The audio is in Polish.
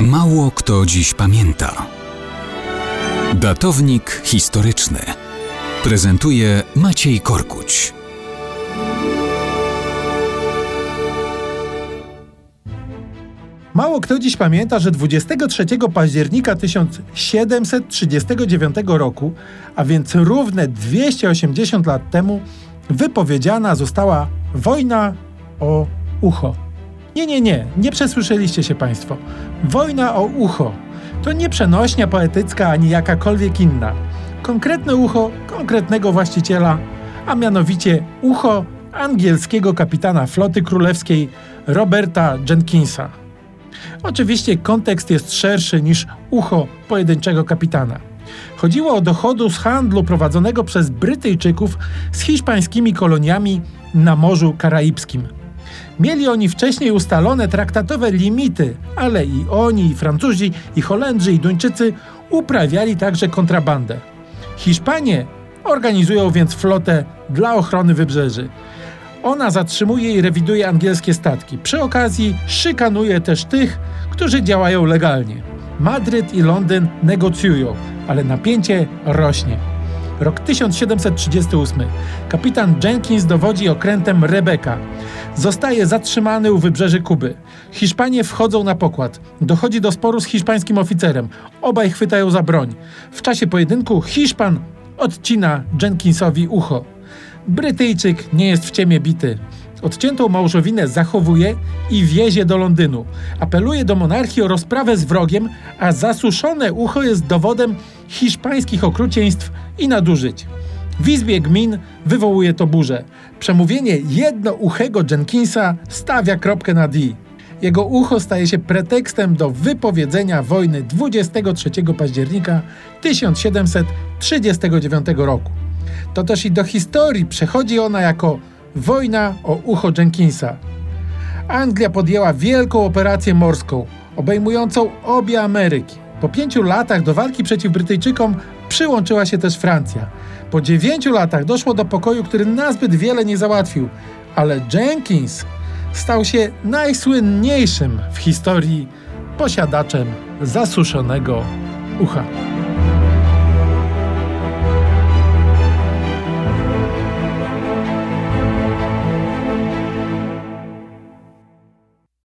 Mało kto dziś pamięta. Datownik historyczny prezentuje Maciej Korkuć. Mało kto dziś pamięta, że 23 października 1739 roku, a więc równe 280 lat temu, wypowiedziana została wojna o ucho. Nie, nie, nie, nie przesłyszeliście się Państwo. Wojna o ucho to nie przenośnia poetycka ani jakakolwiek inna. Konkretne ucho konkretnego właściciela, a mianowicie ucho angielskiego kapitana floty królewskiej Roberta Jenkinsa. Oczywiście kontekst jest szerszy niż ucho pojedynczego kapitana. Chodziło o dochodu z handlu prowadzonego przez Brytyjczyków z hiszpańskimi koloniami na Morzu Karaibskim. Mieli oni wcześniej ustalone traktatowe limity, ale i oni, i Francuzi, i Holendrzy, i Duńczycy uprawiali także kontrabandę. Hiszpanie organizują więc flotę dla ochrony wybrzeży. Ona zatrzymuje i rewiduje angielskie statki. Przy okazji szykanuje też tych, którzy działają legalnie. Madryt i Londyn negocjują, ale napięcie rośnie. Rok 1738. Kapitan Jenkins dowodzi okrętem Rebecca. Zostaje zatrzymany u wybrzeży Kuby. Hiszpanie wchodzą na pokład. Dochodzi do sporu z hiszpańskim oficerem. Obaj chwytają za broń. W czasie pojedynku Hiszpan odcina Jenkinsowi ucho. Brytyjczyk nie jest w ciemię bity. Odciętą małżowinę zachowuje i wiezie do Londynu. Apeluje do monarchii o rozprawę z wrogiem, a zasuszone ucho jest dowodem hiszpańskich okrucieństw i nadużyć. W Izbie Gmin wywołuje to burzę. Przemówienie jednouchego Jenkinsa stawia kropkę na D. Jego ucho staje się pretekstem do wypowiedzenia wojny 23 października 1739 roku. To też i do historii przechodzi ona jako wojna o ucho Jenkinsa. Anglia podjęła wielką operację morską, obejmującą obie Ameryki. Po pięciu latach do walki przeciw Brytyjczykom przyłączyła się też Francja. Po dziewięciu latach doszło do pokoju, który nazbyt wiele nie załatwił, ale Jenkins stał się najsłynniejszym w historii posiadaczem zasuszonego ucha.